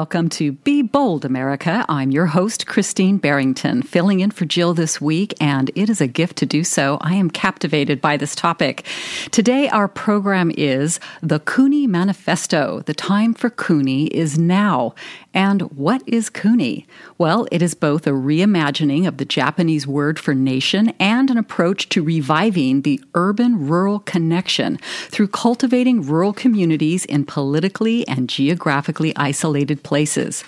Welcome to Be Bold America. I'm your host, Christine Barrington, filling in for Jill this week, and it is a gift to do so. I am captivated by this topic. Today, our program is The Kuni Manifesto. The time for Kuni is now. And what is Kuni? Well, it is both a reimagining of the Japanese word for nation and an approach to reviving the urban rural connection through cultivating rural communities in politically and geographically isolated places.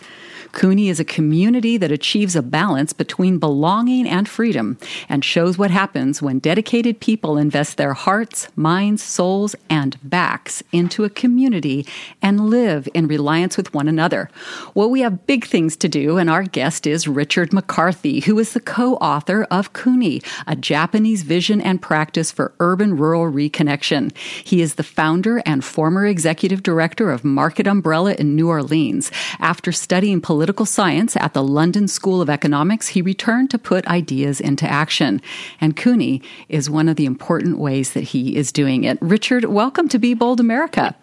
Kuni is a community that achieves a balance between belonging and freedom and shows what happens when dedicated people invest their hearts, minds, souls, and backs into a community and live in reliance with one another. Well, we have big things to do, and our guest is Richard McCarthy, who is the co author of Kuni, a Japanese vision and practice for urban rural reconnection. He is the founder and former executive director of Market Umbrella in New Orleans. After studying political political science at the London School of Economics, he returned to put ideas into action. And Kuni is one of the important ways that he is doing it. Richard, welcome to Be Bold America.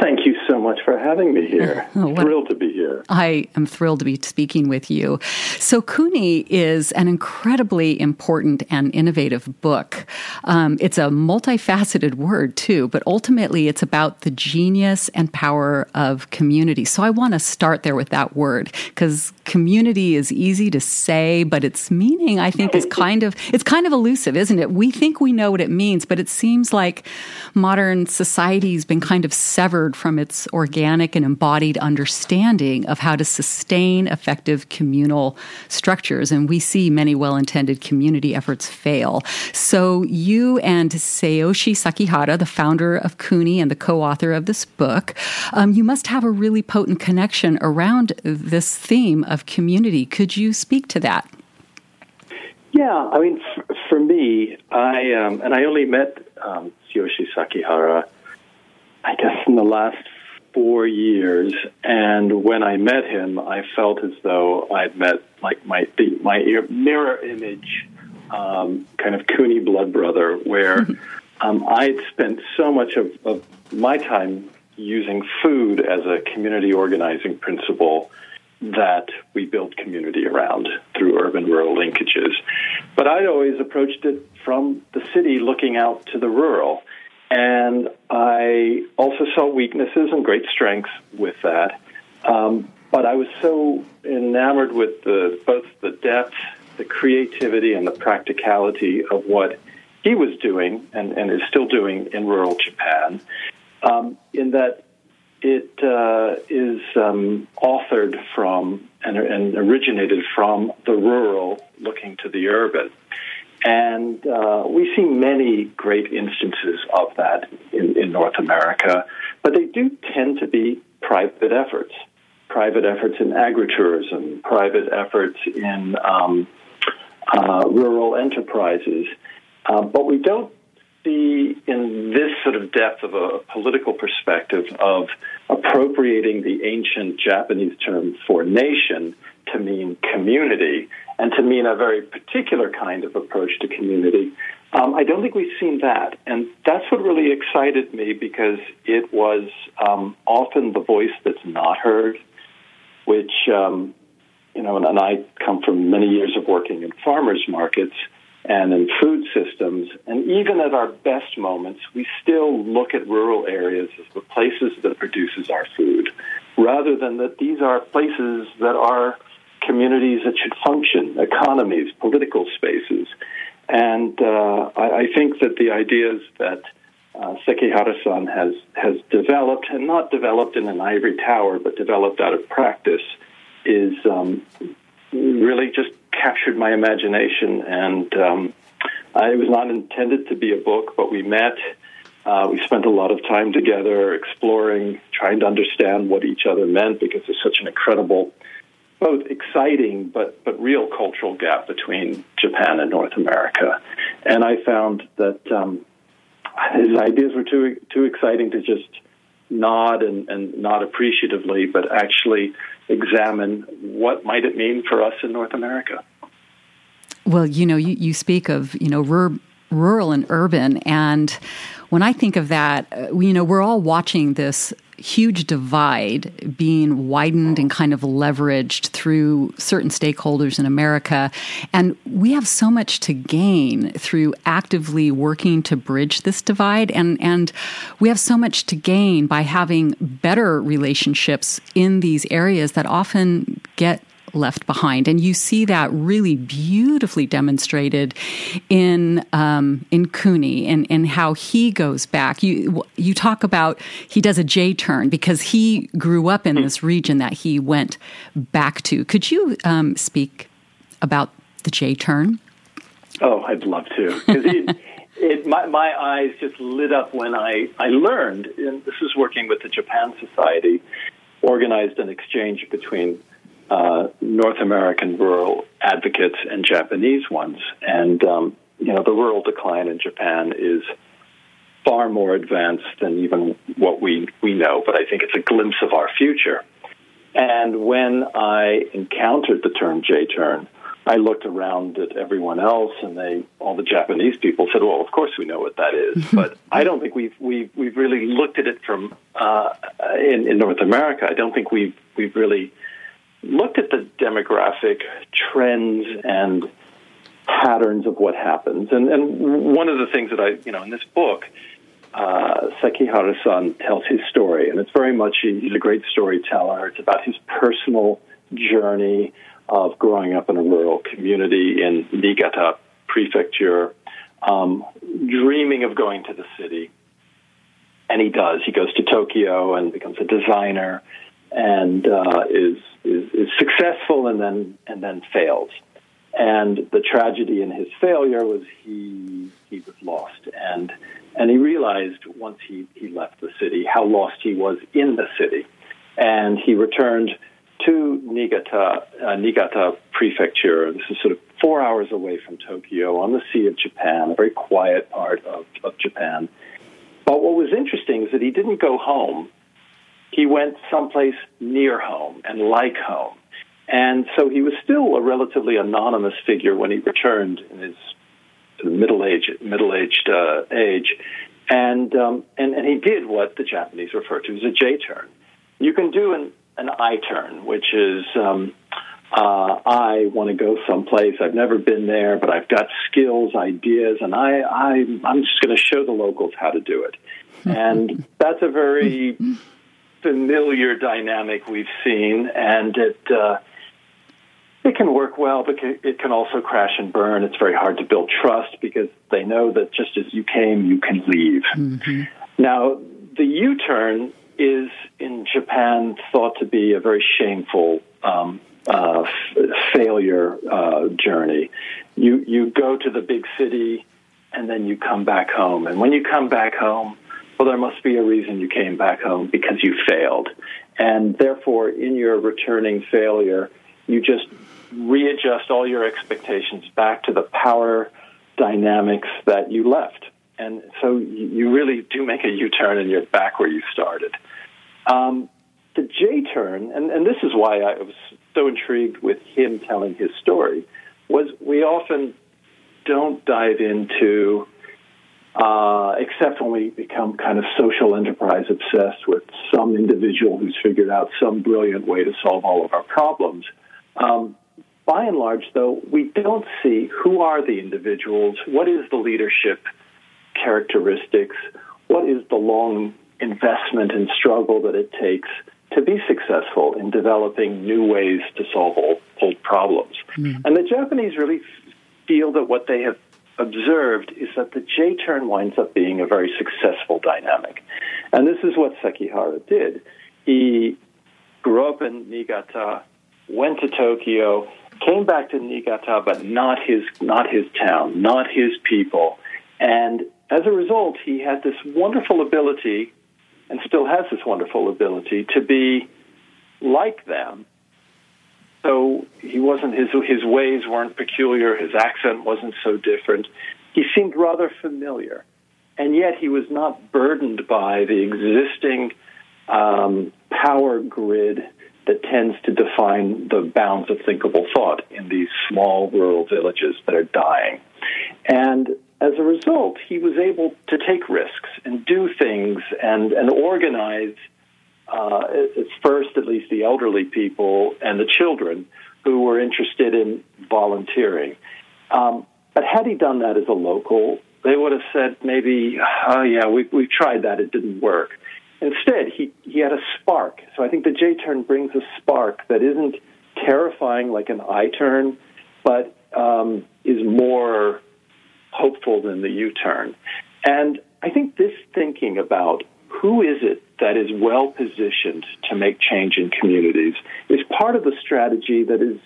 Thank you much for having me here. Oh, thrilled to be here. I am thrilled to be speaking with you. So, Kuni is an incredibly important and innovative book. Um, it's a multifaceted word, too, but ultimately it's about the genius and power of community. So, I want to start there with that word because community is easy to say, but its meaning, I think, is kind of it's kind of elusive, isn't it? We think we know what it means, but it seems like modern society's been kind of severed from its organic and embodied understanding of how to sustain effective communal structures. And we see many well intended community efforts fail. So, you and Tsuyoshi Sekihara, the founder of Kuni and the co author of this book, um, you must have a really potent connection around this theme of community. Could you speak to that? Yeah, I mean, f- for me, I um, and I only met um, Sekihara, I guess, in the last four years. And when I met him, I felt as though I'd met like my the, my mirror image, um, kind of Kuni blood brother, where um, I'd spent so much of, of my time using food as a community organizing principle that we build community around through urban rural linkages. But I'd always approached it from the city looking out to the rural. And I also saw weaknesses and great strengths with that. Um, but I was so enamored with the, both the depth, the creativity, and the practicality of what he was doing and, and is still doing in rural Japan, um, in that it uh, is um, authored from and, and, originated from the rural looking to the urban. And uh, we see many great instances of that in, in, North America, but they do tend to be private efforts. Private efforts in agritourism, private efforts in um, uh, rural enterprises. Uh, but we don't see in this sort of depth of a political perspective of appropriating the ancient Japanese term for nation to mean community and to mean a very particular kind of approach to community. Um, I don't think we've seen that. And that's what really excited me because it was um, often the voice that's not heard, which, um, you know, and, and I come from many years of working in farmers markets and in food systems. And even at our best moments, we still look at rural areas as the places that produces our food, rather than that these are places that are communities that should function, economies, political spaces. And uh, I, I, think that the ideas that uh, Sekihara-san has has developed, and not developed in an ivory tower, but developed out of practice, is um, really just captured my imagination. And um, it was not intended to be a book, but we met. Uh, we spent a lot of time together exploring, trying to understand what each other meant because there's such an incredible both exciting but but real cultural gap between Japan and North America, and I found that um, his ideas were too too exciting to just nod and, and nod appreciatively, but actually examine what might it mean for us in North America. Well, you know, you, you speak of you know rur- rural and urban, and when I think of that, uh, you know, we're all watching this huge divide being widened and kind of leveraged through certain stakeholders in America. And we have so much to gain through actively working to bridge this divide. And, and we have so much to gain by having better relationships in these areas that often get left behind. And you see that really beautifully demonstrated in um, in Kuni and, and how he goes back. You you talk about he does a J turn because he grew up in this region that he went back to. Could you um, speak about the J turn? Oh, I'd love to. It, my, my eyes just lit up when I, I learned, and this is working with the Japan Society, organized an exchange between uh, North American rural advocates and Japanese ones. And, um, you know, the rural decline in Japan is far more advanced than even what we, we know, but I think it's a glimpse of our future. And when I encountered the term J turn, I looked around at everyone else, and they, all the Japanese people said, "Well, of course we know what that is." but I don't think we've we've we've really looked at it from uh, in, in North America. I don't think we've we've really looked at the demographic trends and patterns of what happens. And, and one of the things that I, you know, in this book, uh, Sekihara-san tells his story, and it's very much he's a great storyteller. It's about his personal journey of growing up in a rural community in Niigata Prefecture, um, dreaming of going to the city, and he does. He goes to Tokyo and becomes a designer, and uh, is, is successful and then and then fails. And the tragedy in his failure was he he was lost and and he realized once he, he left the city how lost he was in the city. And he returned to Niigata, uh, Niigata Prefecture. This is sort of four hours away from Tokyo on the Sea of Japan, a very quiet part of, of Japan. But what was interesting is that he didn't go home he went someplace near home and like home. And so he was still a relatively anonymous figure when he returned in his middle age, middle aged uh, age, and, um, and and he did what the Japanese refer to as a J turn. You can do an an I turn, which is um, uh, I want to go someplace. I've never been there, but I've got skills, ideas, and I, I I'm just going to show the locals how to do it. And that's a very familiar dynamic we've seen, and it uh, it can work well, but it can also crash and burn. It's very hard to build trust because they know that just as you came, you can leave. Mm-hmm. Now, the U-turn is in Japan thought to be a very shameful um, uh, f- failure uh, journey. You you go to the big city and then you come back home, and when you come back home, well, there must be a reason you came back home because you failed. And therefore, in your returning failure, you just readjust all your expectations back to the power dynamics that you left. And so you really do make a U turn and you're back where you started. Um, the J turn, and, and this is why I was so intrigued with him telling his story, was we often don't dive into uh, except when we become kind of social enterprise obsessed with some individual who's figured out some brilliant way to solve all of our problems. Um, by and large, though, we don't see who are the individuals, what is the leadership characteristics, what is the long investment and struggle that it takes to be successful in developing new ways to solve old, old problems. Mm. And the Japanese really feel that what they have observed is that the J turn winds up being a very successful dynamic. And this is what Sekihara did. He grew up in Niigata, went to Tokyo, came back to Niigata, but not his, not his town, not his people. And as a result, he had this wonderful ability, and still has this wonderful ability, to be like them so he wasn't his his ways weren't peculiar. His accent wasn't so different. He seemed rather familiar, and yet he was not burdened by the existing um, power grid that tends to define the bounds of thinkable thought in these small rural villages that are dying. And as a result, he was able to take risks and do things and, and organize uh, first, at least the elderly people and the children who were interested in volunteering. Um, but had he done that as a local, they would have said maybe, oh yeah, we we tried that, it didn't work. Instead, he he had a spark. So I think the J turn brings a spark that isn't terrifying like an I turn, but um, is more hopeful than the U turn. And I think this thinking about who is it that is well positioned to make change in communities is part of the strategy that is,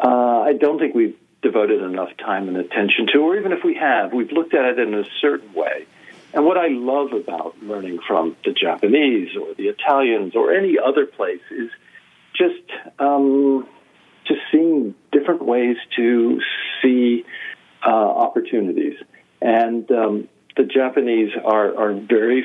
uh, I don't think we've devoted enough time and attention to, or even if we have, we've looked at it in a certain way. And what I love about learning from the Japanese or the Italians or any other place is just um, just seeing different ways to see uh, opportunities. And um, the Japanese are, are very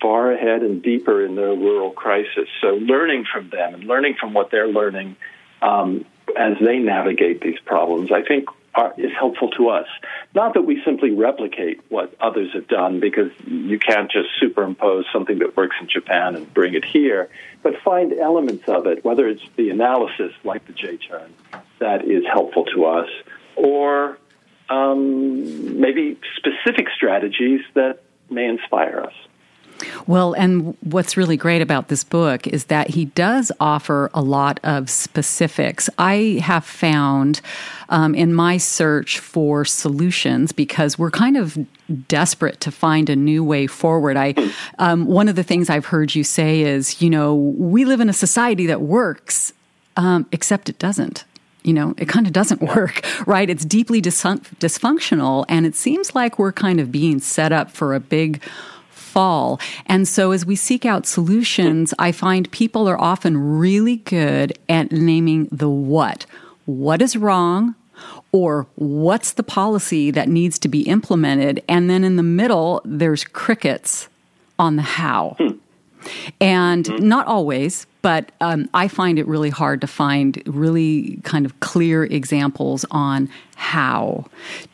far ahead and deeper in their rural crisis. So learning from them and learning from what they're learning um, as they navigate these problems, I think are, is helpful to us. Not that we simply replicate what others have done, because you can't just superimpose something that works in Japan and bring it here, but find elements of it, whether it's the analysis like the J turn that is helpful to us, or um, maybe specific strategies that may inspire us. Well, and what's really great about this book is that he does offer a lot of specifics. I have found um, in my search for solutions because we're kind of desperate to find a new way forward. I um, one of the things I've heard you say is, you know, we live in a society that works, um, except it doesn't you know, it kind of doesn't work, right? It's deeply dysfunctional, and it seems like we're kind of being set up for a big fall. And so as we seek out solutions, I find people are often really good at naming the what. What is wrong? Or what's the policy that needs to be implemented? And then in the middle, there's crickets on the how. Hmm. And mm-hmm. not always, but um, I find it really hard to find really kind of clear examples on how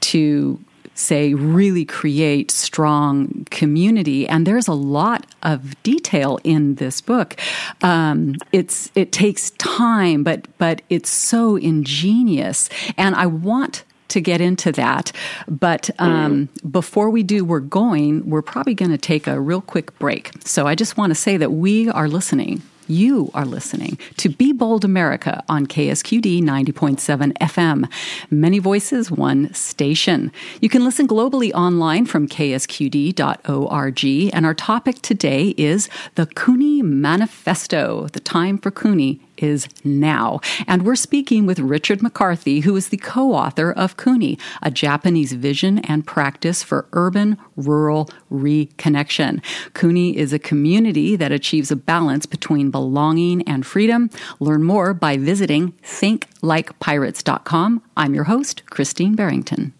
to say, really create strong community. And there's a lot of detail in this book. Um, it's it takes time, but but it's so ingenious, and I want to get into that. But um, mm. before we do, we're going, we're probably going to take a real quick break. So I just want to say that we are listening you are listening to Be Bold America on KSQD 90.7 FM. Many voices, one station. You can listen globally online from ksqd.org. And our topic today is the Kuni Manifesto, the time for Kuni is now. And we're speaking with Richard McCarthy, who is the co author of Kuni, a Japanese vision and practice for urban rural reconnection. Kuni is a community that achieves a balance between belonging and freedom. Learn more by visiting thinklikepirates.com. I'm your host, Christine Barrington.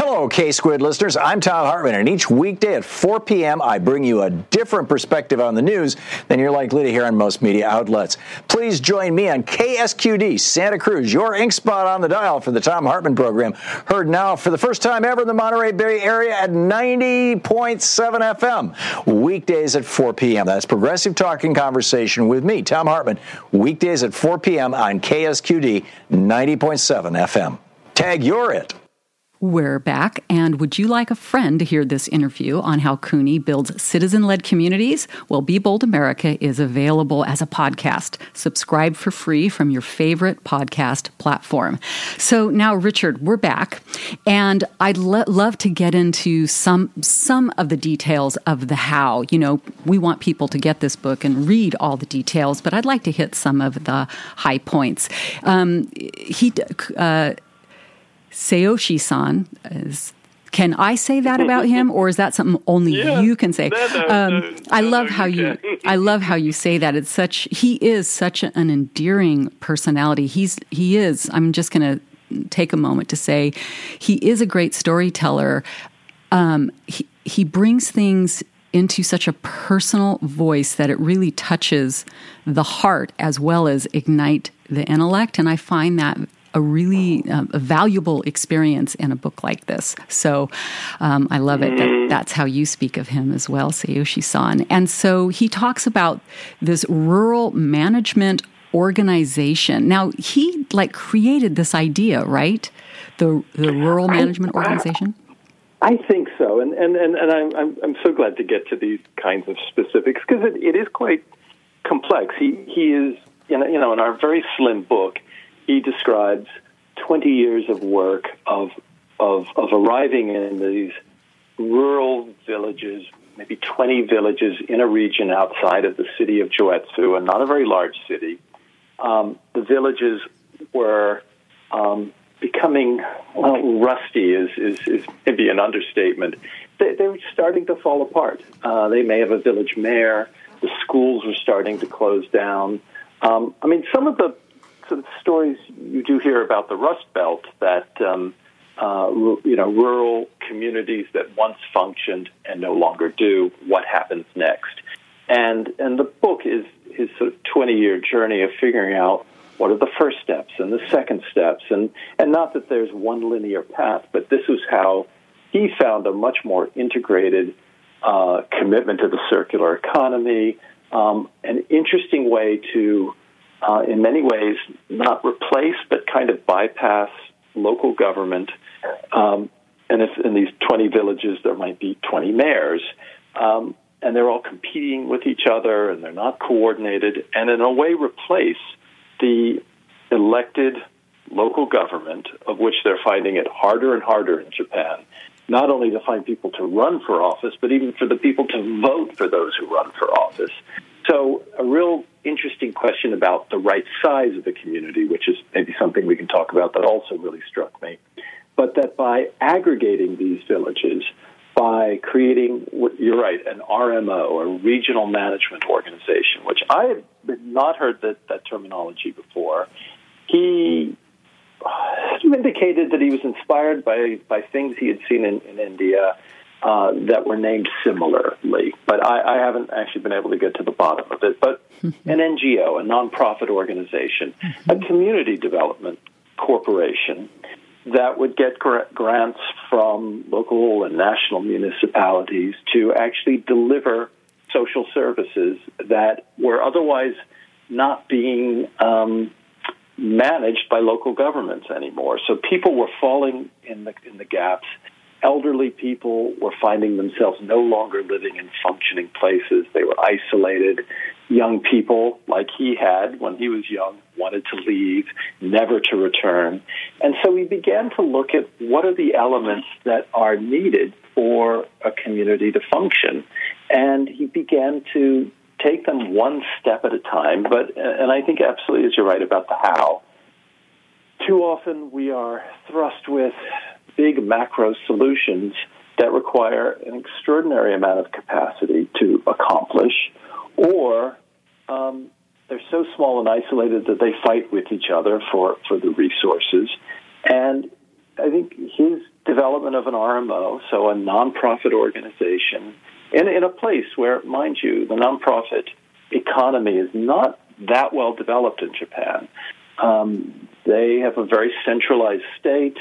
Hello, K Squid listeners. I'm Thom Hartmann, and each weekday at 4 p.m., I bring you a different perspective on the news than you're likely to hear on most media outlets. Please join me on KSQD Santa Cruz, your ink spot on the dial for the Thom Hartmann program. Heard now for the first time ever in the Monterey Bay area at 90.7 FM. Weekdays at 4 p.m. That's progressive talking conversation with me, Thom Hartmann, Weekdays at 4 p.m. on KSQD 90.7 FM. Tag you're it. We're back, and would you like a friend to hear this interview on how Kuni builds citizen led communities? Well, Be Bold America is available as a podcast. Subscribe for free from your favorite podcast platform. So now, Richard, we're back, and I'd lo- love to get into some, some of the details of the how. You know, we want people to get this book and read all the details, but I'd like to hit some of the high points. Um, he, uh, Tsuyoshi san is can I say that about him, or is that something only yeah. you can say? No, no, um, no, I love how you, you I love how you say that. It's such he is such an endearing personality. He's he is. I'm just going to take a moment to say he is a great storyteller. Um, he he brings things into such a personal voice that it really touches the heart as well as ignite the intellect, and I find that a really uh, a valuable experience in a book like this. So um, I love it that mm-hmm. that's how you speak of him as well, Tsuyoshi san. And so he talks about this rural management organization. Now he like created this idea, right? The the rural management organization. I think so, and and and, and I'm, I'm I'm so glad to get to these kinds of specifics because it, it is quite complex. He he is you know, you know in our very slim book, he describes 20 years of work of of of arriving in these rural villages, maybe 20 villages in a region outside of the city of Joetsu, and not a very large city. Um, the villages were um, becoming well, rusty is, is, is maybe an understatement. They, they were starting to fall apart. Uh, they may have a village mayor. The schools were starting to close down. Um, I mean, some of the sort of stories you do hear about the Rust Belt that um, uh, you know rural communities that once functioned and no longer do. What happens next? And and the book is his sort of twenty year journey of figuring out what are the first steps and the second steps, and and not that there's one linear path, but this is how he found a much more integrated uh, commitment to the circular economy, um, an interesting way to, uh, in many ways, not replace but kind of bypass local government. Um, and if in these 20 villages there might be 20 mayors, um, and they're all competing with each other and they're not coordinated, and in a way replace the elected local government, of which they're finding it harder and harder in Japan, not only to find people to run for office, but even for the people to vote for those who run for office. So, a real interesting question about the right size of the community, which is maybe something we can talk about that also really struck me. But that by aggregating these villages, by creating, you're right, an RMO, a regional management organization, which I had not heard that, that terminology before. He indicated that he was inspired by, by things he had seen in, in India uh, that were named similarly, but I, I, haven't actually been able to get to the bottom of it. But an NGO, a nonprofit organization, a community development corporation that would get grants from local and national municipalities to actually deliver social services that were otherwise not being um, managed by local governments anymore. So people were falling in the in the gaps elderly people were finding themselves no longer living in functioning places. They were isolated. Young people, like he had when he was young, wanted to leave, never to return. And so we began to look at what are the elements that are needed for a community to function. And he began to take them one step at a time. But, and I think absolutely as you're right about the how, too often we are thrust with big macro solutions that require an extraordinary amount of capacity to accomplish, or um, they're so small and isolated that they fight with each other for, for the resources. And I think his development of an RMO, so a nonprofit organization, in, in a place where, mind you, the nonprofit economy is not that well developed in Japan. Um, they have a very centralized state.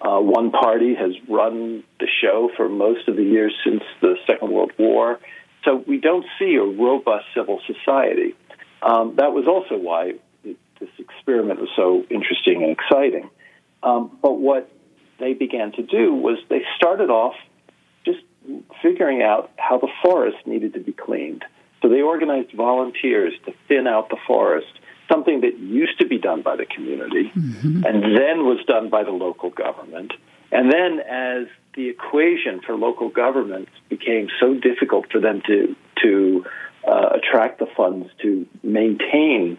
Uh, one party has run the show for most of the years since the Second World War. So we don't see a robust civil society. Um, that was also why this experiment was so interesting and exciting. Um, but what they began to do was they started off just figuring out how the forest needed to be cleaned. So they organized volunteers to thin out the forest something that used to be done by the community mm-hmm. and then was done by the local government. And then, as the equation for local governments became so difficult for them to to uh, attract the funds to maintain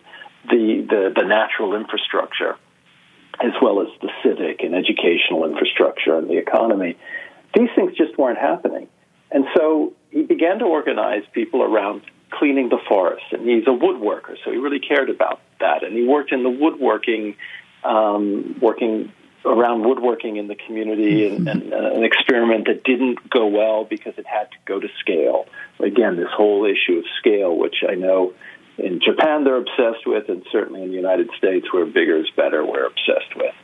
the, the the natural infrastructure, as well as the civic and educational infrastructure and the economy, these things just weren't happening. And so he began to organize people around cleaning the forest, and he's a woodworker, so he really cared about that. And he worked in the woodworking, um, working around woodworking in the community, and, and uh, an experiment that didn't go well because it had to go to scale. Again, this whole issue of scale, which I know in Japan they're obsessed with, and certainly in the United States, where bigger is better, we're obsessed with.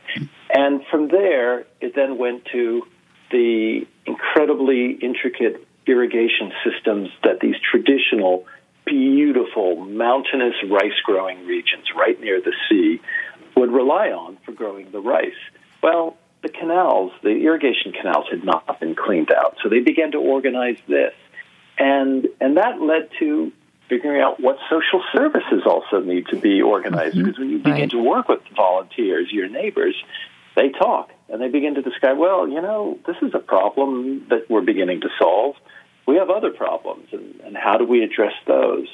And from there, it then went to the incredibly intricate irrigation systems that these traditional, beautiful, mountainous rice growing regions right near the sea would rely on for growing the rice. Well, the canals, the irrigation canals had not been cleaned out, so they began to organize this. And, and that led to figuring out what social services also need to be organized. Mm-hmm. Because when you begin right. to work with volunteers, your neighbors, they talk and they begin to describe, well, you know, this is a problem that we're beginning to solve. We have other problems, and, and how do we address those?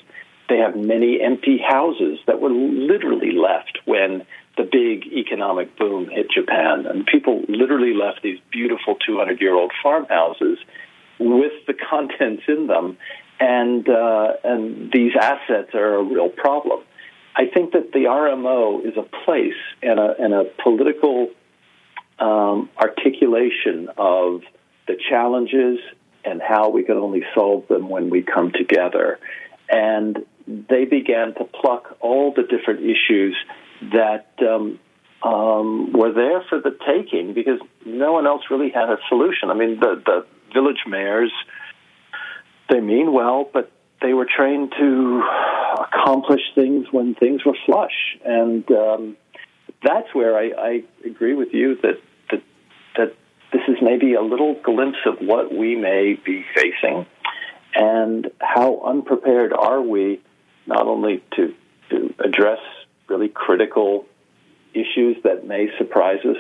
They have many empty houses that were literally left when the big economic boom hit Japan, and people literally left these beautiful 200 year old farmhouses with the contents in them, and uh, and these assets are a real problem. I think that the RMO is a place and a, and a political um, articulation of the challenges and how we can only solve them when we come together. And they began to pluck all the different issues that um, um, were there for the taking because no one else really had a solution. I mean, the, the village mayors, they mean well, but they were trained to accomplish things when things were flush. And um, that's where I, I agree with you that, that, that this is maybe a little glimpse of what we may be facing and how unprepared are we not only to, to address really critical issues that may surprise us.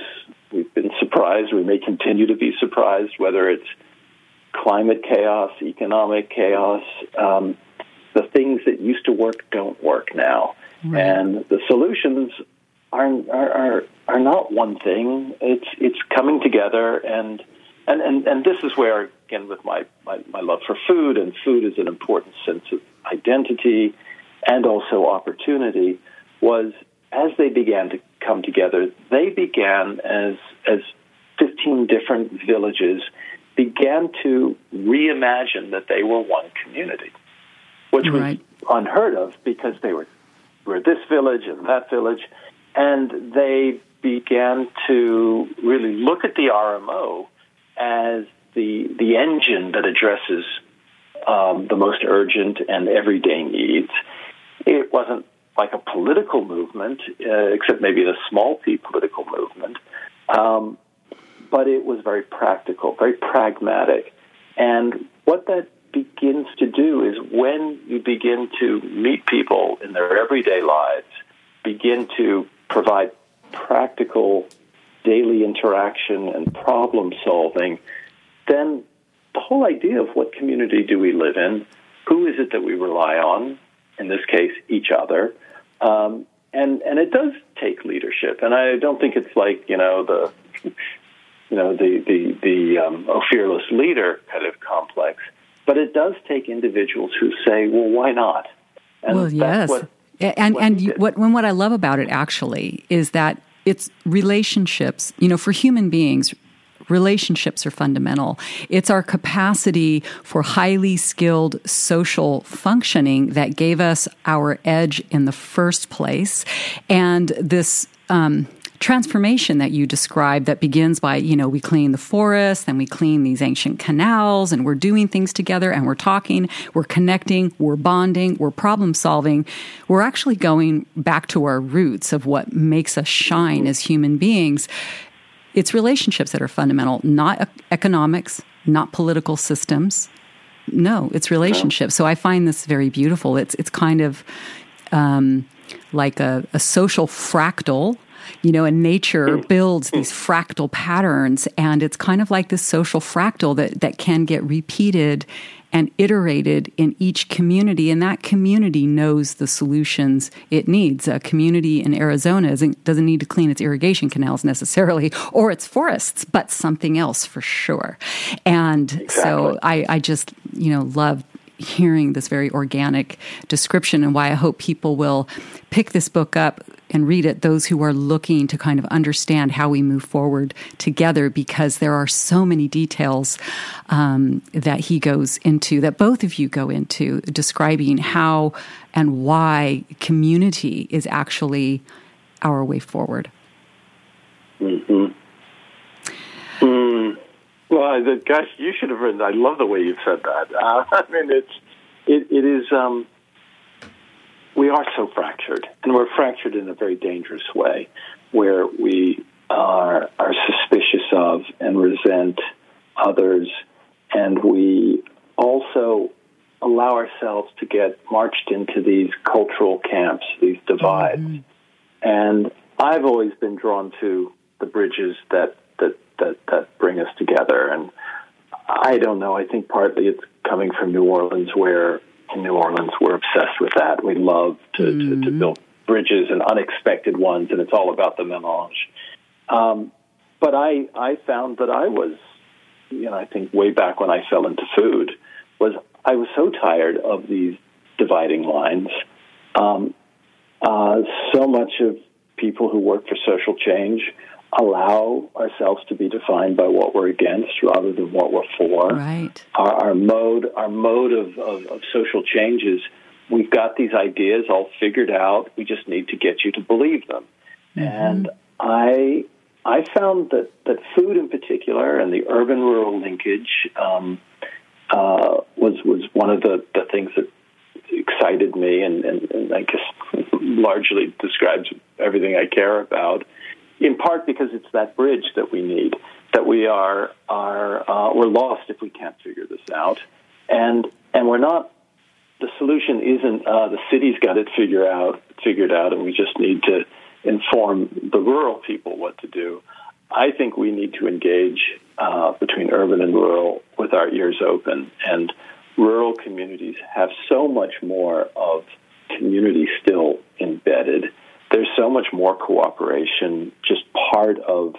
We've been surprised. We may continue to be surprised, whether it's climate chaos, economic chaos. Um, the things that used to work don't work now. Right. And the solutions are, are, are, are not one thing. It's, it's coming together. And, and, and, and this is where, again, with my, my, my love for food, and food is an important sense of identity and also opportunity was as they began to come together, they began as as 15 different villages began to reimagine that they were one community, which right. was unheard of because they were were this village and that village, and they began to really look at the RMO as the the engine that addresses um, the most urgent and everyday needs. It wasn't like a political movement, uh, except maybe a small p political movement. Um, but it was very practical, very pragmatic. And what that begins to do is when you begin to meet people in their everyday lives, begin to provide practical daily interaction and problem solving, then the whole idea of what community do we live in, who is it that we rely on, in this case, each other. Um, and and it does take leadership, and I don't think it's like you know the you know the the the um, oh, fearless leader kind of complex, but it does take individuals who say, well, why not? And well, yes, what, and what and you, what what I love about it actually is that it's relationships. You know, for human beings, relationships are fundamental. It's our capacity for highly skilled social functioning that gave us our edge in the first place. And this, um, transformation that you described that begins by, you know, we clean the forest, then we clean these ancient canals, and we're doing things together and we're talking, we're connecting, we're bonding, we're problem solving. We're actually going back to our roots of what makes us shine as human beings. It's relationships that are fundamental, not economics, not political systems. No, it's relationships. So I find this very beautiful. It's it's kind of um, like a, a social fractal you know, and nature hmm. builds these fractal patterns, and it's kind of like this social fractal that that can get repeated and iterated in each community, and that community knows the solutions it needs. A community in Arizona doesn't need to clean its irrigation canals necessarily or its forests, but something else for sure. And exactly. so I, I just, you know, love hearing this very organic description and why I hope people will pick this book up and read it, those who are looking to kind of understand how we move forward together, because there are so many details um, that he goes into, that both of you go into, describing how and why community is actually our way forward. Mm-hmm. Mm. Well, gosh, you should have written. I love the way you said that. Uh, I mean, it's it, it is. Um, we are so fractured, and we're fractured in a very dangerous way, where we are are suspicious of and resent others, and we also allow ourselves to get marched into these cultural camps, these divides. Mm-hmm. And I've always been drawn to the bridges that that that that bring us together, and I don't know. I think partly it's coming from New Orleans, where in New Orleans we're obsessed with that. We love to, mm. to, to, mm. build bridges and unexpected ones, and it's all about the melange. Um, but I I found that I was, you know, I think way back when I fell into food, was I was so tired of these dividing lines. Um, uh, so much of people who work for social change allow ourselves to be defined by what we're against rather than what we're for. Right. Our, our mode, our mode of, of, of social changes. We've got these ideas all figured out. We just need to get you to believe them. Mm-hmm. And I, I found that that food in particular and the urban-rural linkage um, uh, was was one of the, the things that excited me, and, and, and I guess largely describes everything I care about in part because it's that bridge that we need. That we are are uh, we're lost if we can't figure this out, and and we're not. The solution isn't uh, the city's got it figured out, figured out, and we just need to inform the rural people what to do. I think we need to engage uh, between urban and rural with our ears open, and rural communities have so much more of community still embedded there's so much more cooperation, just part of,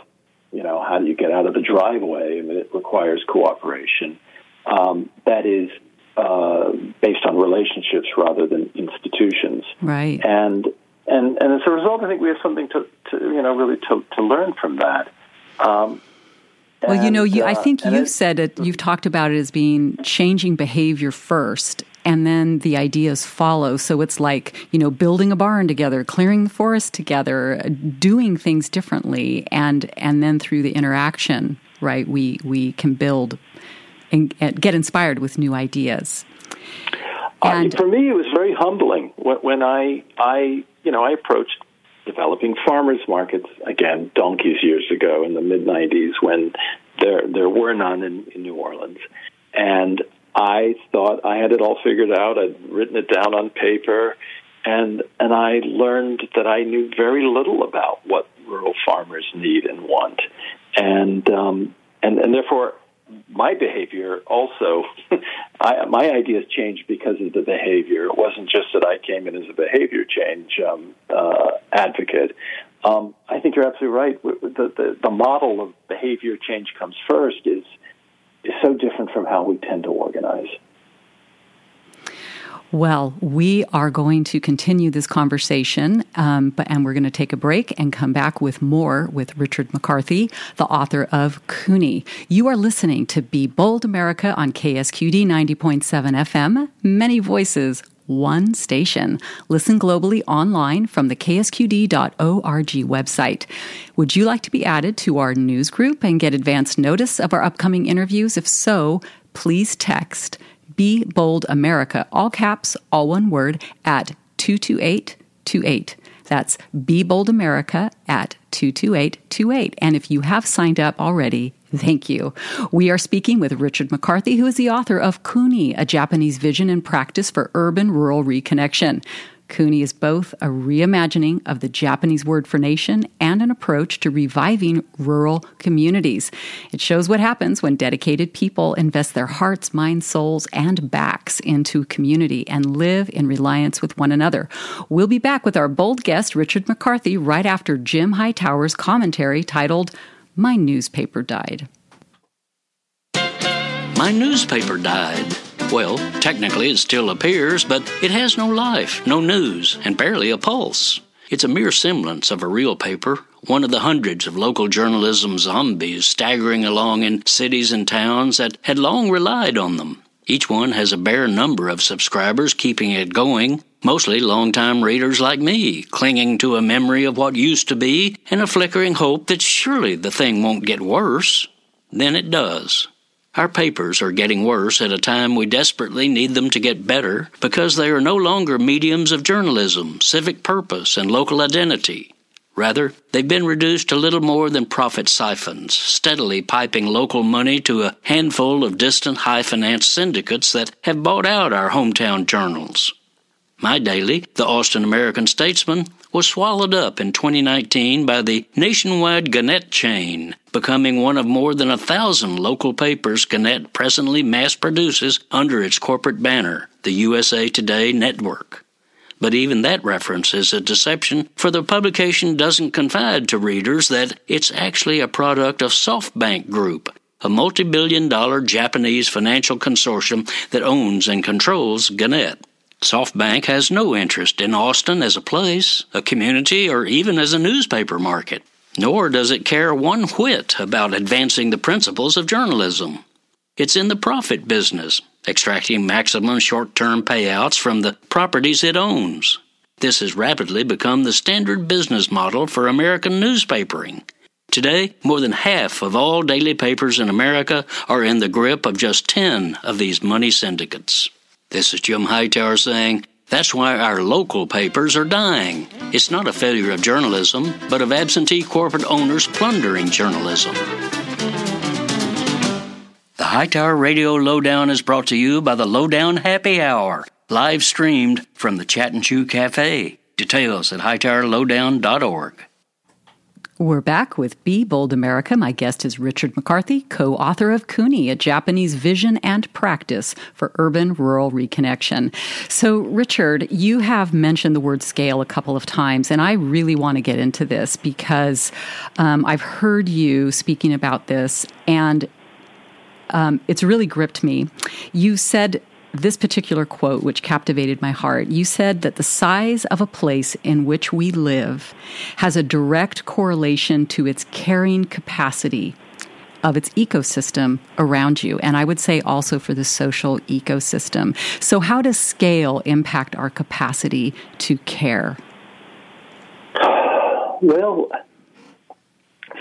you know, how do you get out of the driveway? I mean, it requires cooperation. Um, that is uh, based on relationships rather than institutions. Right. And and and as a result, I think we have something to, to you know really to, to learn from that. Um, well, and, you know, you, uh, I think you've said it. You've talked about it as being changing behavior first, and then the ideas follow. So it's like, you know, building a barn together, clearing the forest together, doing things differently and and then through the interaction, right? We we can build and get inspired with new ideas. And uh, for me it was very humbling when I I, you know, I approached developing farmers markets again donkeys years ago in the mid 90s when there there were none in, in New Orleans. And I thought I had it all figured out. I'd written it down on paper, and and I learned that I knew very little about what rural farmers need and want, and um, and and therefore my behavior also, I, my ideas changed because of the behavior. It wasn't just that I came in as a behavior change um, uh, advocate. Um, I think you're absolutely right. The, the, the model of behavior change comes first is is so different from how we tend to organize. Well, we are going to continue this conversation, um, but, and we're going to take a break and come back with more with Richard McCarthy, the author of Kuni. You are listening to Be Bold America on KSQD 90.7 FM, many voices, one station. Listen globally online from the ksqd.org website. Would you like to be added to our news group and get advance notice of our upcoming interviews? If so, please text Be Bold America, all caps, all one word, at 22828. That's Be Bold America at 22828. And if you have signed up already, Thank you. We are speaking with Richard McCarthy, who is the author of Kuni, a Japanese vision and practice for urban rural reconnection. Kuni is both a reimagining of the Japanese word for nation and an approach to reviving rural communities. It shows what happens when dedicated people invest their hearts, minds, souls, and backs into community and live in reliance with one another. We'll be back with our bold guest, Richard McCarthy, right after Jim Hightower's commentary titled My Newspaper Died. My newspaper died. Well, technically it still appears, but it has no life, no news, and barely a pulse. It's a mere semblance of a real paper, one of the hundreds of local journalism zombies staggering along in cities and towns that had long relied on them. Each one has a bare number of subscribers keeping it going, mostly long-time readers like me, clinging to a memory of what used to be and a flickering hope that surely the thing won't get worse. Then it does. Our papers are getting worse at a time we desperately need them to get better because they are no longer mediums of journalism, civic purpose, and local identity. Rather, they've been reduced to little more than profit siphons, steadily piping local money to a handful of distant high finance syndicates that have bought out our hometown journals. My daily, the Austin American Statesman, was swallowed up in 2019 by the nationwide Gannett chain, becoming one of more than a thousand local papers Gannett presently mass produces under its corporate banner, the USA Today Network. But even that reference is a deception, for the publication doesn't confide to readers that it's actually a product of SoftBank Group, a multi billion dollar Japanese financial consortium that owns and controls Gannett. SoftBank has no interest in Austin as a place, a community, or even as a newspaper market. Nor does it care one whit about advancing the principles of journalism. It's in the profit business, extracting maximum short term payouts from the properties it owns. This has rapidly become the standard business model for American newspapering. Today, more than half of all daily papers in America are in the grip of just 10 of these money syndicates. This is Jim Hightower saying, that's why our local papers are dying. It's not a failure of journalism, but of absentee corporate owners plundering journalism. The Hightower Radio Lowdown is brought to you by the Lowdown Happy Hour, live streamed from the Chat and Chew Cafe. Details at hightowerlowdown.org. We're back with Be Bold America. My guest is Richard McCarthy, co author of Kuni, a Japanese vision and practice for urban rural reconnection. So, Richard, you have mentioned the word scale a couple of times, and I really want to get into this because um, I've heard you speaking about this, and um, it's really gripped me. You said this particular quote, which captivated my heart. You said that the size of a place in which we live has a direct correlation to its carrying capacity of its ecosystem around you. And I would say also for the social ecosystem. So, how does scale impact our capacity to care? Well,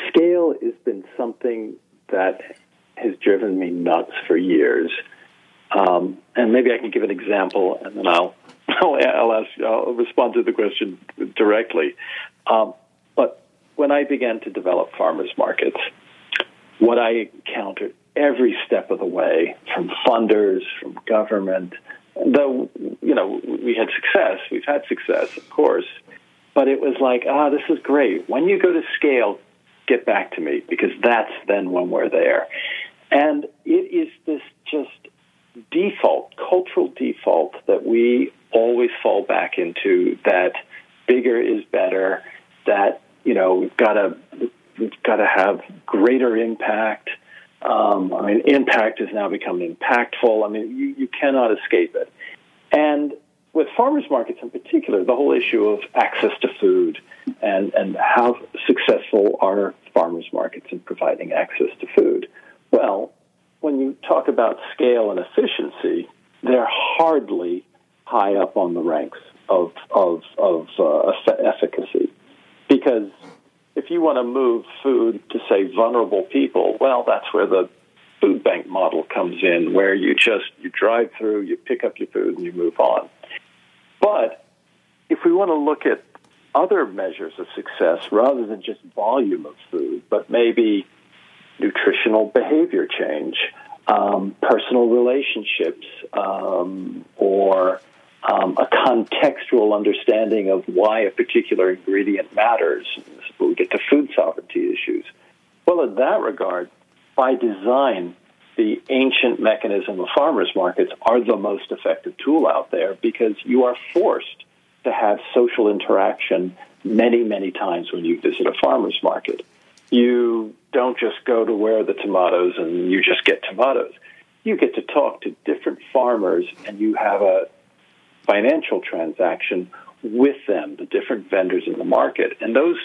scale has been something that has driven me nuts for years. Um, and maybe I can give an example, and then I'll I'll, ask, I'll respond to the question directly. Um, but when I began to develop farmers markets, what I encountered every step of the way, from funders, from government, though you know we had success, we've had success, of course, but it was like, ah, this is great. When you go to scale, get back to me because that's then when we're there. And it is this just default, cultural default that we always fall back into that bigger is better, that, you know, we've got to, we've got to have greater impact. Um, I mean, impact has now become impactful. I mean, you, you cannot escape it. And with farmers markets in particular, the whole issue of access to food and, and how successful are farmers markets in providing access to food. Well, when you talk about scale and efficiency, they're hardly high up on the ranks of of, of uh, efficacy, because if you want to move food to say vulnerable people, well, that's where the food bank model comes in, where you just you drive through, you pick up your food, and you move on. But if we want to look at other measures of success rather than just volume of food, but maybe nutritional behavior change, um, personal relationships, um, or um, a contextual understanding of why a particular ingredient matters. We get to food sovereignty issues. Well, in that regard, by design, the ancient mechanism of farmers markets are the most effective tool out there because you are forced to have social interaction many, many times when you visit a farmer's market. You don't just go to where the tomatoes and you just get tomatoes. You get to talk to different farmers and you have a financial transaction with them, the different vendors in the market. And those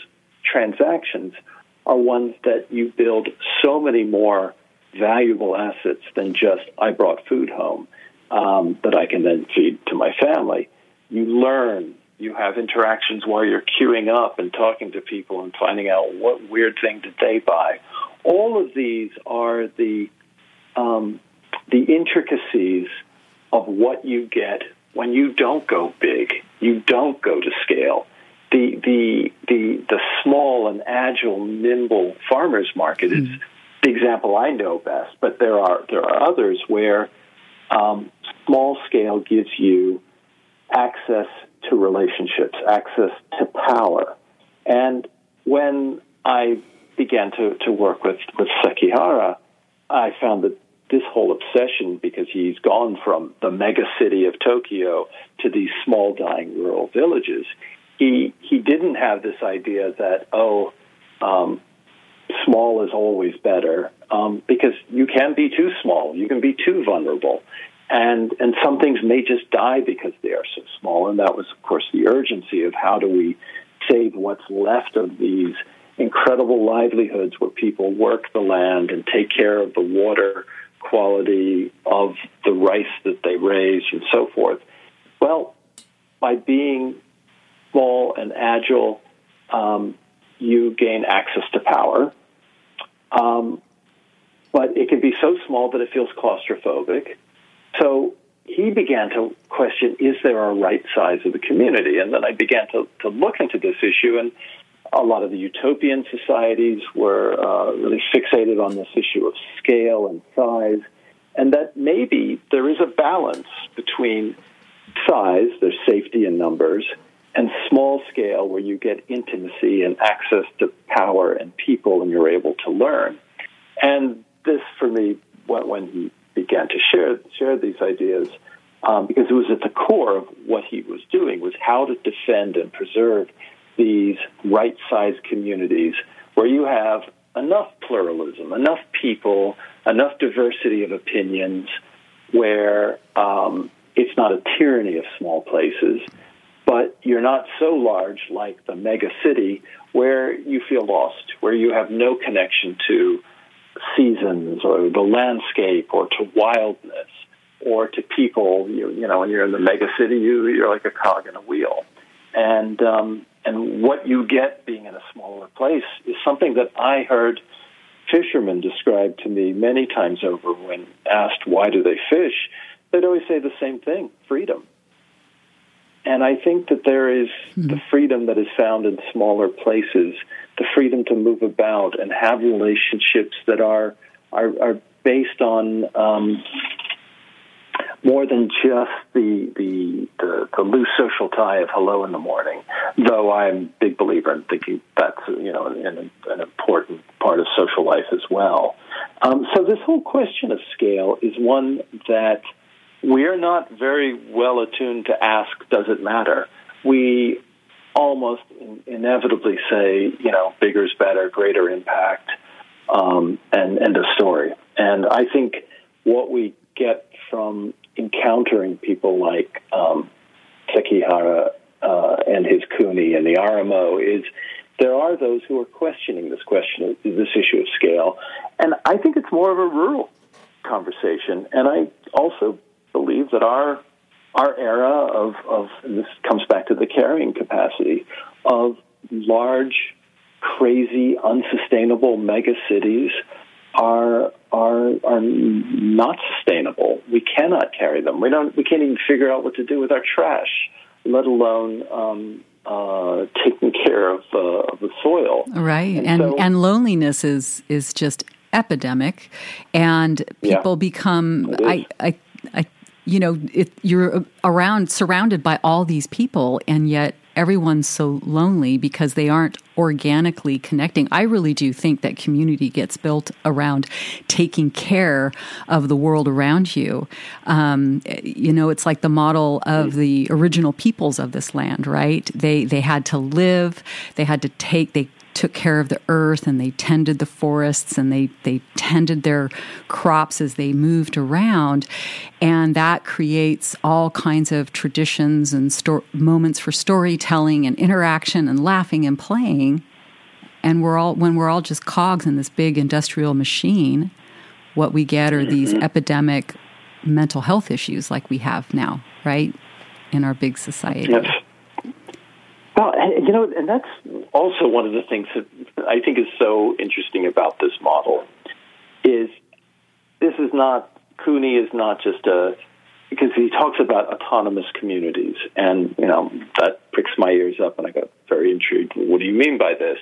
transactions are ones that you build so many more valuable assets than just I brought food home um, that I can then feed to my family. You learn. You have interactions while you're queuing up and talking to people and finding out what weird thing did they buy. All of these are the um, the intricacies of what you get when you don't go big, you don't go to scale. The the the the small and agile, nimble farmers market is mm. the example I know best. But there are there are others where um, small scale gives you access to relationships, access to power. And when I began to, to work with, with Sekihara, I found that this whole obsession, because he's gone from the mega city of Tokyo to these small, dying rural villages, he, he didn't have this idea that, oh, um, small is always better, um, because you can be too small, you can be too vulnerable and and some things may just die because they are so small. And that was, of course, the urgency of how do we save what's left of these incredible livelihoods where people work the land and take care of the water quality of the rice that they raise and so forth. Well, by being small and agile, um, you gain access to power. Um, but it can be so small that it feels claustrophobic so he began to question is there a right size of the community? And then I began to, to look into this issue, and a lot of the utopian societies were uh, really fixated on this issue of scale and size, and that maybe there is a balance between size, there's safety in numbers, and small scale where you get intimacy and access to power and people and you're able to learn. And this, for me, when he began to share share these ideas um, because it was at the core of what he was doing was how to defend and preserve these right-sized communities where you have enough pluralism, enough people, enough diversity of opinions, where um, it's not a tyranny of small places, but you're not so large like the mega city where you feel lost, where you have no connection to seasons or the landscape or to wildness or to people. You, you know, when you're in the mega city, you, you're like a cog in a wheel. And, um, and what you get being in a smaller place is something that I heard fishermen describe to me many times over when asked why do they fish. They'd always say the same thing freedom. And I think that there is mm-hmm. the freedom that is found in smaller places, the freedom to move about and have relationships that are are, are based on um, more than just the, the, the the loose social tie of hello in the morning. Though I'm a big believer in thinking that's you know an, an important part of social life as well. Um, so this whole question of scale is one that we're not very well attuned to ask, does it matter? We almost in, inevitably say, you know, bigger is better, greater impact, um, and end of story. And I think what we get from encountering people like um, Sekihara uh, and his Kuni and the RMO is there are those who are questioning this question, this issue of scale, and I think it's more of a rural conversation. And I also believe that our our era of, of and this comes back to the carrying capacity of large, crazy, unsustainable mega cities are are are not sustainable. We cannot carry them. We don't. We can't even figure out what to do with our trash, let alone um, uh, taking care of, uh, of the soil. Right, and and, so, and, loneliness is is just epidemic, and people yeah, become. I, I I you know, it, you're around, surrounded by all these people, and yet everyone's so lonely because they aren't organically connecting. I really do think that community gets built around taking care of the world around you. Um, you know, it's like the model of the original peoples of this land, right? They they had to live, they had to take, they took care of the earth and they tended the forests and they, they tended their crops as they moved around. And that creates all kinds of traditions and sto- moments for storytelling and interaction and laughing and playing. And we're all, when we're all just cogs in this big industrial machine, what we get are these mm-hmm. epidemic mental health issues like we have now, right? In our big society. Yes. Well, you know, and that's also one of the things that I think is so interesting about this model is this is not Kuni is not just a because he talks about autonomous communities, and you know that pricks my ears up, and I got very intrigued. What do you mean by this?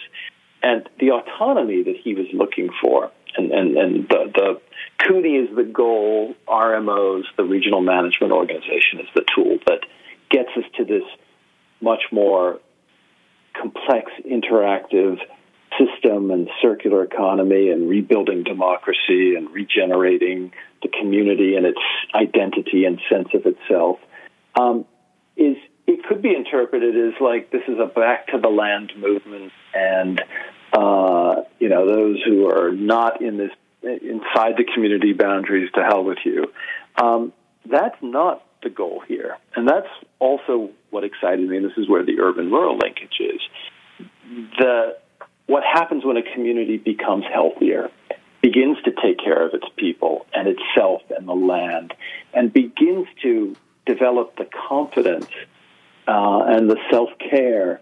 And the autonomy that he was looking for, and and, and the, the Kuni is the goal, RMOs, the regional management organization, is the tool that gets us to this much more complex, interactive system and circular economy and rebuilding democracy and regenerating the community and its identity and sense of itself um, is it could be interpreted as like this is a back to the land movement and uh, you know those who are not in this inside the community boundaries to hell with you. Um, that's not the goal here. And that's also what excited me and this is where the urban rural linkage is the what happens when a community becomes healthier, begins to take care of its people and itself and the land, and begins to develop the confidence uh, and the self care,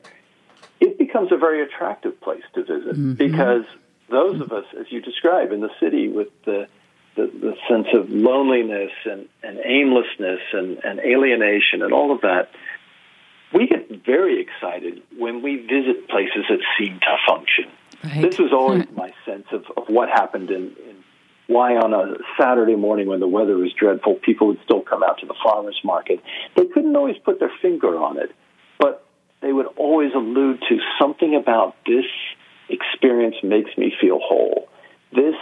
it becomes a very attractive place to visit mm-hmm. because those of us, as you describe, in the city with the the, the sense of loneliness and, and aimlessness and, and alienation and all of that, we get very excited when we visit places that seem to function. Right. This was always my sense of, of what happened in, in why on a Saturday morning when the weather was dreadful, people would still come out to the farmers market. They couldn't always put their finger on it, but they would always allude to something about this experience makes me feel whole. This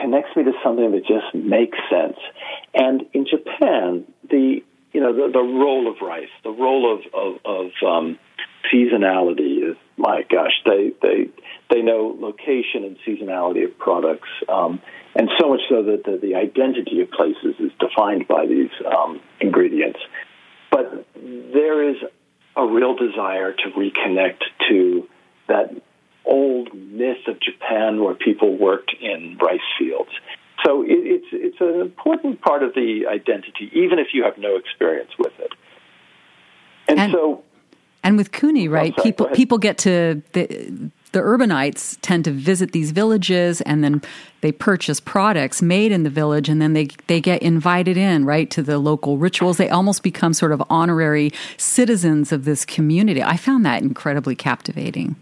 connects me to something that just makes sense. And in Japan, the you know, the, the role of rice, the role of, of, of um, seasonality is, my gosh, they, they, they know location and seasonality of products. Um, and so much so that the, the identity of places is defined by these um, ingredients. But there is a real desire to reconnect to that old myth of Japan where people worked in rice fields. So it, it's it's an important part of the identity, even if you have no experience with it. And, and so, and with Kuni, right? Sorry, people people get to the the urbanites tend to visit these villages and then they purchase products made in the village and then they they get invited in right to the local rituals they almost become sort of honorary citizens of this community i found that incredibly captivating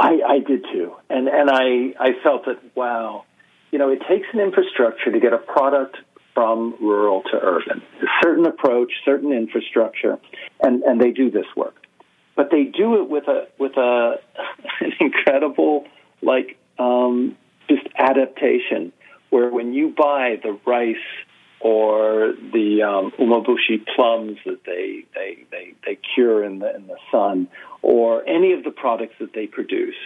i i did too and and i i felt that wow you know, it takes an infrastructure to get a product from rural to urban. A certain approach, certain infrastructure, and, and they do this work. But they do it with a with a an incredible like um, just adaptation where when you buy the rice or the um, umeboshi plums that they, they, they, they cure in the, in the sun, or any of the products that they produce,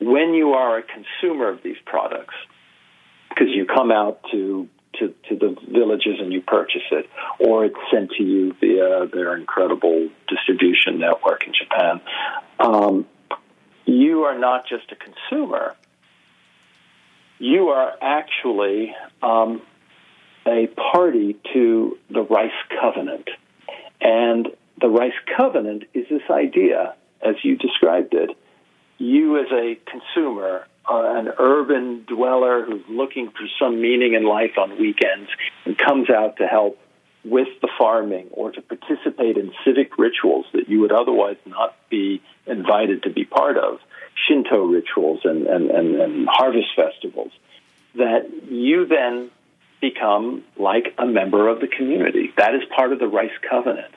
when you are a consumer of these products, because you come out to, to, to the villages and you purchase it, or it's sent to you via their incredible distribution network in Japan. Um, you are not just a consumer, you are actually um, a party to the Rice Covenant. And the Rice Covenant is this idea, as you described it. You, as a consumer, uh, an urban dweller who's looking for some meaning in life on weekends and comes out to help with the farming or to participate in civic rituals that you would otherwise not be invited to be part of, Shinto rituals and, and, and, and harvest festivals, that you then become like a member of the community. That is part of the Rice Covenant.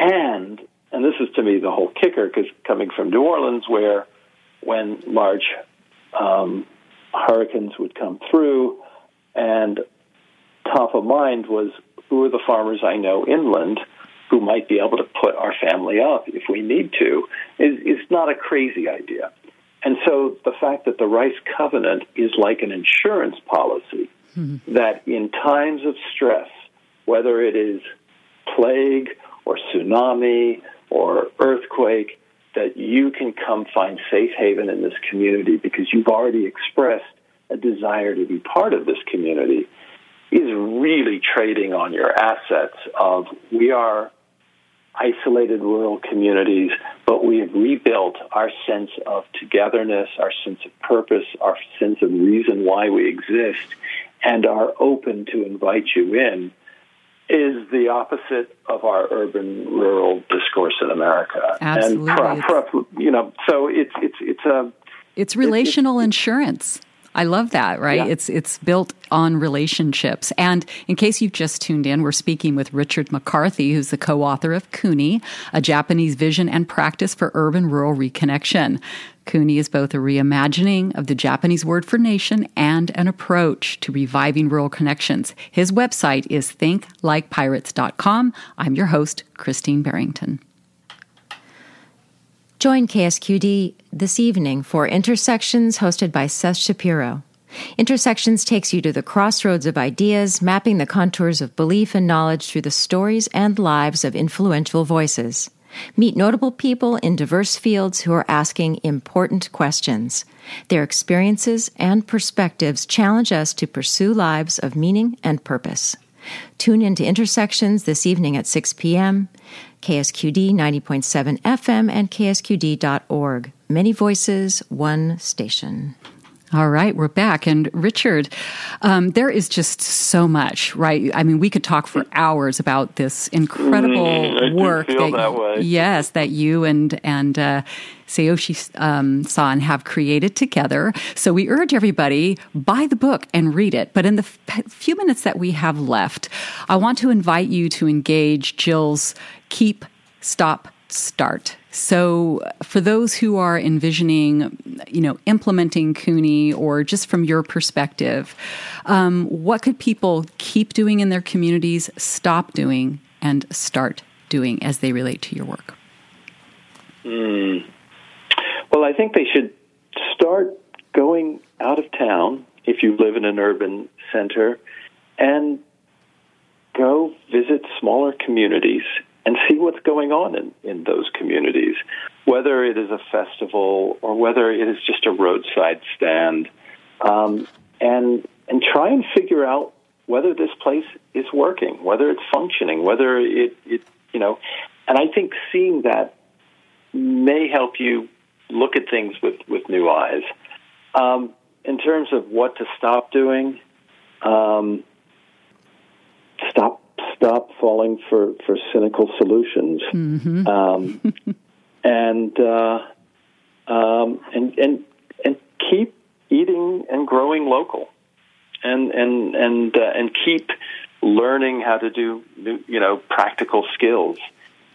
And, and this is to me the whole kicker, because coming from New Orleans, where when large um, hurricanes would come through, and top of mind was who are the farmers I know inland who might be able to put our family up if we need to is, is not a crazy idea. And so the fact that the Rice Covenant is like an insurance policy mm-hmm. that in times of stress, whether it is plague or tsunami or earthquake, that you can come find safe haven in this community because you've already expressed a desire to be part of this community is really trading on your assets of we are isolated rural communities, but we have rebuilt our sense of togetherness, our sense of purpose, our sense of reason why we exist, and are open to invite you in is the opposite of our urban rural discourse in America. Absolutely. And pro, pro, you know, so it's it's it's a it's relational insurance. I love that, right? Yeah. It's it's built on relationships. And in case you've just tuned in, we're speaking with Richard McCarthy, who's the co-author of Kuni, a Japanese vision and practice for urban rural reconnection. Kuni is both a reimagining of the Japanese word for nation and an approach to reviving rural connections. His website is thinklikepirates.com. I'm your host, Christine Barrington. Join KSQD this evening for Intersections hosted by Seth Shapiro. Intersections takes you to the crossroads of ideas, mapping the contours of belief and knowledge through the stories and lives of influential voices. Meet notable people in diverse fields who are asking important questions. Their experiences and perspectives challenge us to pursue lives of meaning and purpose. Tune in to Intersections this evening at 6 p.m. KSQD 90.7 FM and KSQD.org. Many voices, one station. All right, we're back. And Richard, um, there is just so much, right? I mean, we could talk for hours about this incredible mm, work that, that yes, that you and and uh, Tsuyoshi um, San have created together. So we urge everybody buy the book and read it. But in the f- few minutes that we have left, I want to invite you to engage Jill's keep, stop, start. So, for those who are envisioning, you know, implementing Kuni, or just from your perspective, um, what could people keep doing in their communities, stop doing, and start doing as they relate to your work? Mm. Well, I think they should start going out of town if you live in an urban center and go visit smaller communities and see what's going on in, in those communities, whether it is a festival or whether it is just a roadside stand, um, and and try and figure out whether this place is working, whether it's functioning, whether it, it you know, and I think seeing that may help you look at things with, with new eyes. Um, in terms of what to stop doing, um, stop stop falling for, for cynical solutions, mm-hmm. um, and uh, um, and and and keep eating and growing local, and and and uh, and keep learning how to do you know practical skills,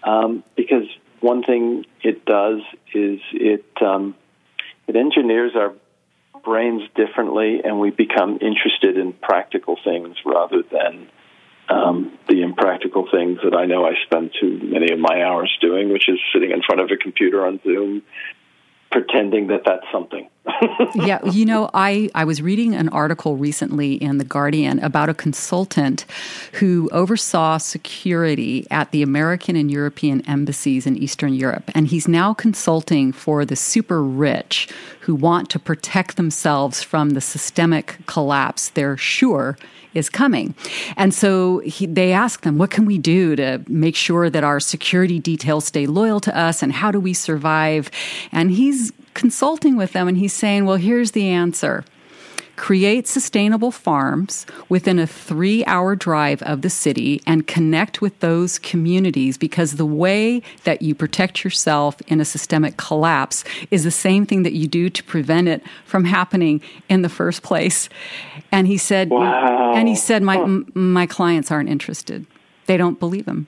um, because one thing it does is it um, it engineers our brains differently, and we become interested in practical things rather than um, the impractical things that I know I spend too many of my hours doing, which is sitting in front of a computer on Zoom, pretending that that's something. yeah, you know, I, I was reading an article recently in The Guardian about a consultant who oversaw security at the American and European embassies in Eastern Europe. And he's now consulting for the super rich who want to protect themselves from the systemic collapse they're sure is coming. And so he, they ask them, what can we do to make sure that our security details stay loyal to us and how do we survive? And he's consulting with them and he's saying, well, here's the answer create sustainable farms within a three hour drive of the city and connect with those communities because the way that you protect yourself in a systemic collapse is the same thing that you do to prevent it from happening in the first place. And he said, wow. and he said, my, my clients aren't interested. They don't believe him.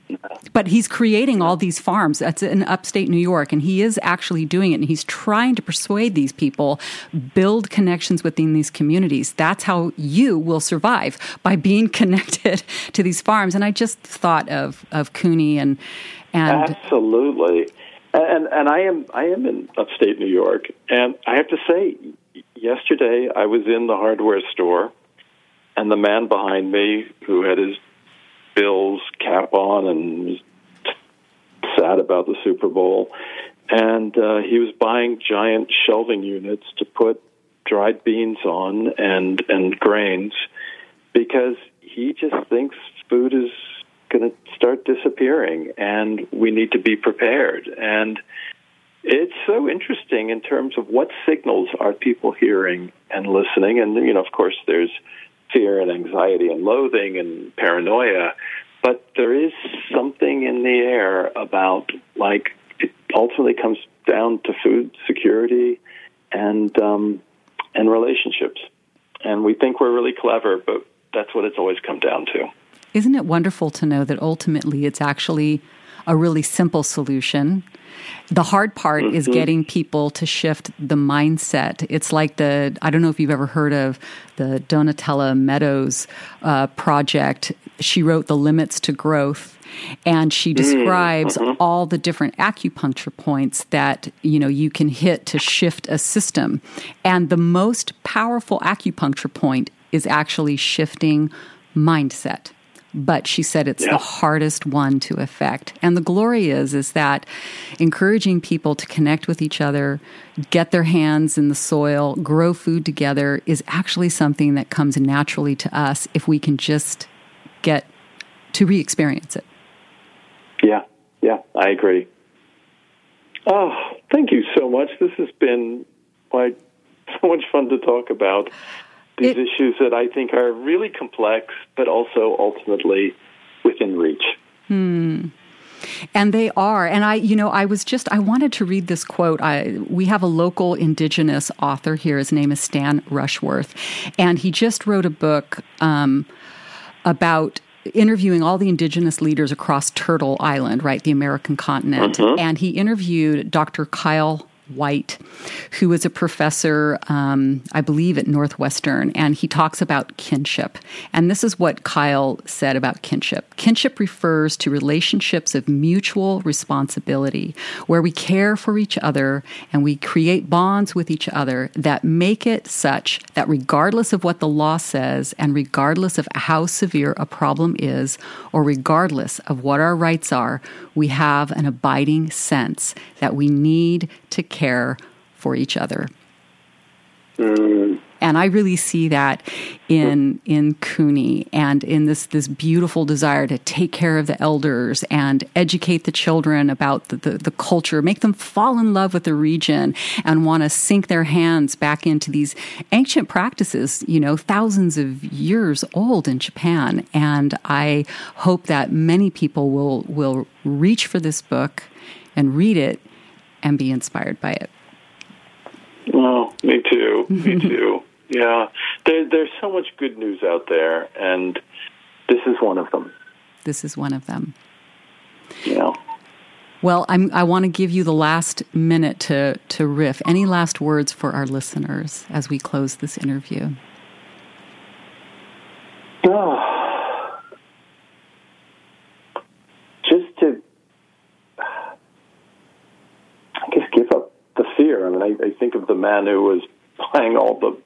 But he's creating all these farms. That's in upstate New York, and he is actually doing it. And he's trying to persuade these people, build connections within these communities. That's how you will survive by being connected to these farms. And I just thought of of Kuni and and absolutely. And and I am I am in upstate New York, and I have to say, yesterday I was in the hardware store, and the man behind me, who had his Bills cap on and was sad about the Super Bowl, and uh, he was buying giant shelving units to put dried beans on and and grains because he just thinks food is going to start disappearing and we need to be prepared. And it's so interesting in terms of what signals are people hearing and listening. And you know of course there's fear and anxiety and loathing and paranoia but there is something in the air about like it ultimately comes down to food security and um, and relationships. And we think we're really clever, but that's what it's always come down to. Isn't it wonderful to know that ultimately it's actually a really simple solution? The hard part mm-hmm. is getting people to shift the mindset. It's like the, I don't know if you've ever heard of the Donella Meadows uh, project. She wrote The Limits to Growth and she mm, describes mm-hmm. all the different acupuncture points that you know you can hit to shift a system and the most powerful acupuncture point is actually shifting mindset but she said it's yeah. the hardest one to affect and the glory is is that encouraging people to connect with each other get their hands in the soil grow food together is actually something that comes naturally to us if we can just get to re-experience it yeah, yeah, I agree. Oh, thank you so much. This has been quite so much fun to talk about these it, issues that I think are really complex, but also ultimately within reach. Hmm. And they are. And I, you know, I was just, I wanted to read this quote. I, we have a local indigenous author here. His name is Stan Rushworth. And he just wrote a book um, about interviewing all the indigenous leaders across Turtle Island, right, the American continent. Uh-huh. And he interviewed Dr. Kyle Whyte, who is a professor, um, I believe, at Northwestern, and he talks about kinship. And this is what Kyle said about kinship kinship refers to relationships of mutual responsibility, where we care for each other and we create bonds with each other that make it such that regardless of what the law says, and regardless of how severe a problem is, or regardless of what our rights are, we have an abiding sense that we need to care for each other. Mm. And I really see that in in Kuni and in this this beautiful desire to take care of the elders and educate the children about the, the, the culture, make them fall in love with the region and want to sink their hands back into these ancient practices, you know, thousands of years old in Japan. And I hope that many people will will reach for this book and read it and be inspired by it. Well, me too. me too. Yeah, there, there's so much good news out there, and this is one of them. This is one of them. Yeah. Well, I'm, I want to give you the last minute to, to riff. Any last words for our listeners as we close this interview? Oh. Just to fear. I mean, I, I think of the man who was buying all the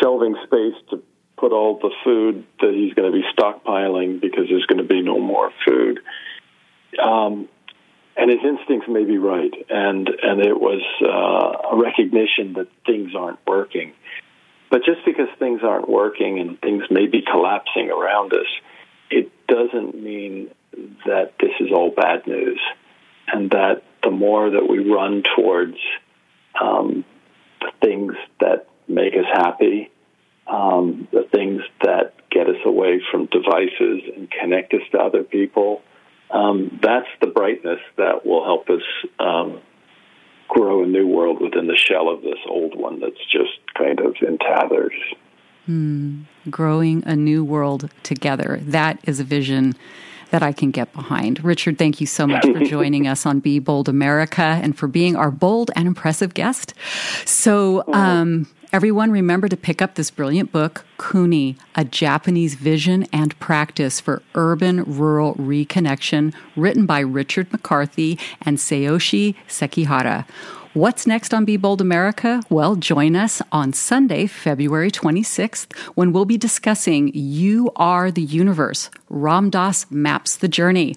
shelving space to put all the food that he's going to be stockpiling because there's going to be no more food. Um, and his instincts may be right, and and it was uh, a recognition that things aren't working. But just because things aren't working and things may be collapsing around us, it doesn't mean that this is all bad news, and that the more that we run towards um, the things that make us happy, um, the things that get us away from devices and connect us to other people, um, that's the brightness that will help us um, grow a new world within the shell of this old one that's just kind of in tatters. Hmm. Growing a new world together. That is a vision that I can get behind. Richard, thank you so much for joining us on Be Bold America and for being our bold and impressive guest. So, um, Everyone, remember to pick up this brilliant book, Kuni, A Japanese Vision and Practice for Urban Rural Reconnection, written by Richard McCarthy and Tsuyoshi Sekihara. What's next on Be Bold America? Well, join us on Sunday, February 26th, when we'll be discussing You Are the Universe. Ram Dass maps the journey.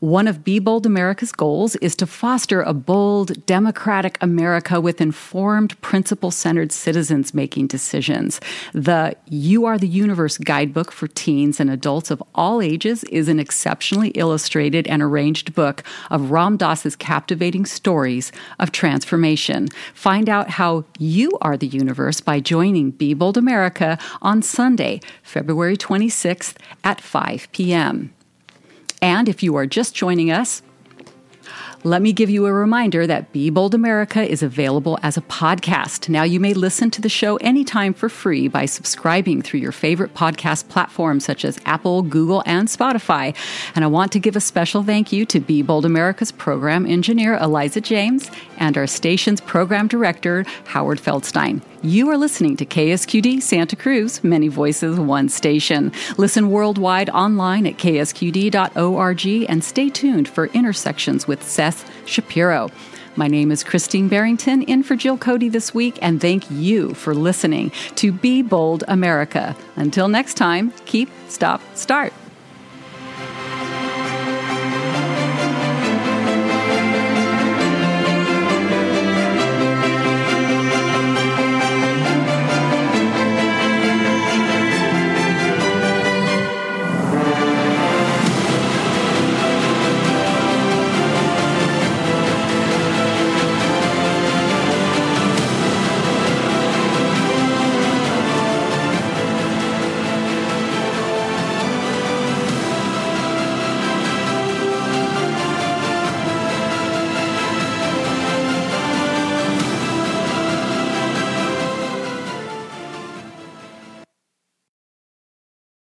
One of Be Bold America's goals is to foster a bold, democratic America with informed, principle centered citizens making decisions. The You Are the Universe guidebook for teens and adults of all ages is an exceptionally illustrated and arranged book of Ram Dass's captivating stories of transformation information. Find out how you are the universe by joining Be Bold America on Sunday, February 26th at 5 p.m. And if you are just joining us, let me give you a reminder that Be Bold America is available as a podcast. Now, you may listen to the show anytime for free by subscribing through your favorite podcast platforms such as Apple, Google, and Spotify. And I want to give a special thank you to Be Bold America's program engineer, Eliza James, and our station's program director, Howard Feldstein. You are listening to KSQD Santa Cruz, Many Voices, One Station. Listen worldwide online at ksqd.org and stay tuned for Intersections with Seth Shapiro. My name is Christine Barrington, in for Jill Cody this week, and thank you for listening to Be Bold America. Until next time, keep, stop, start.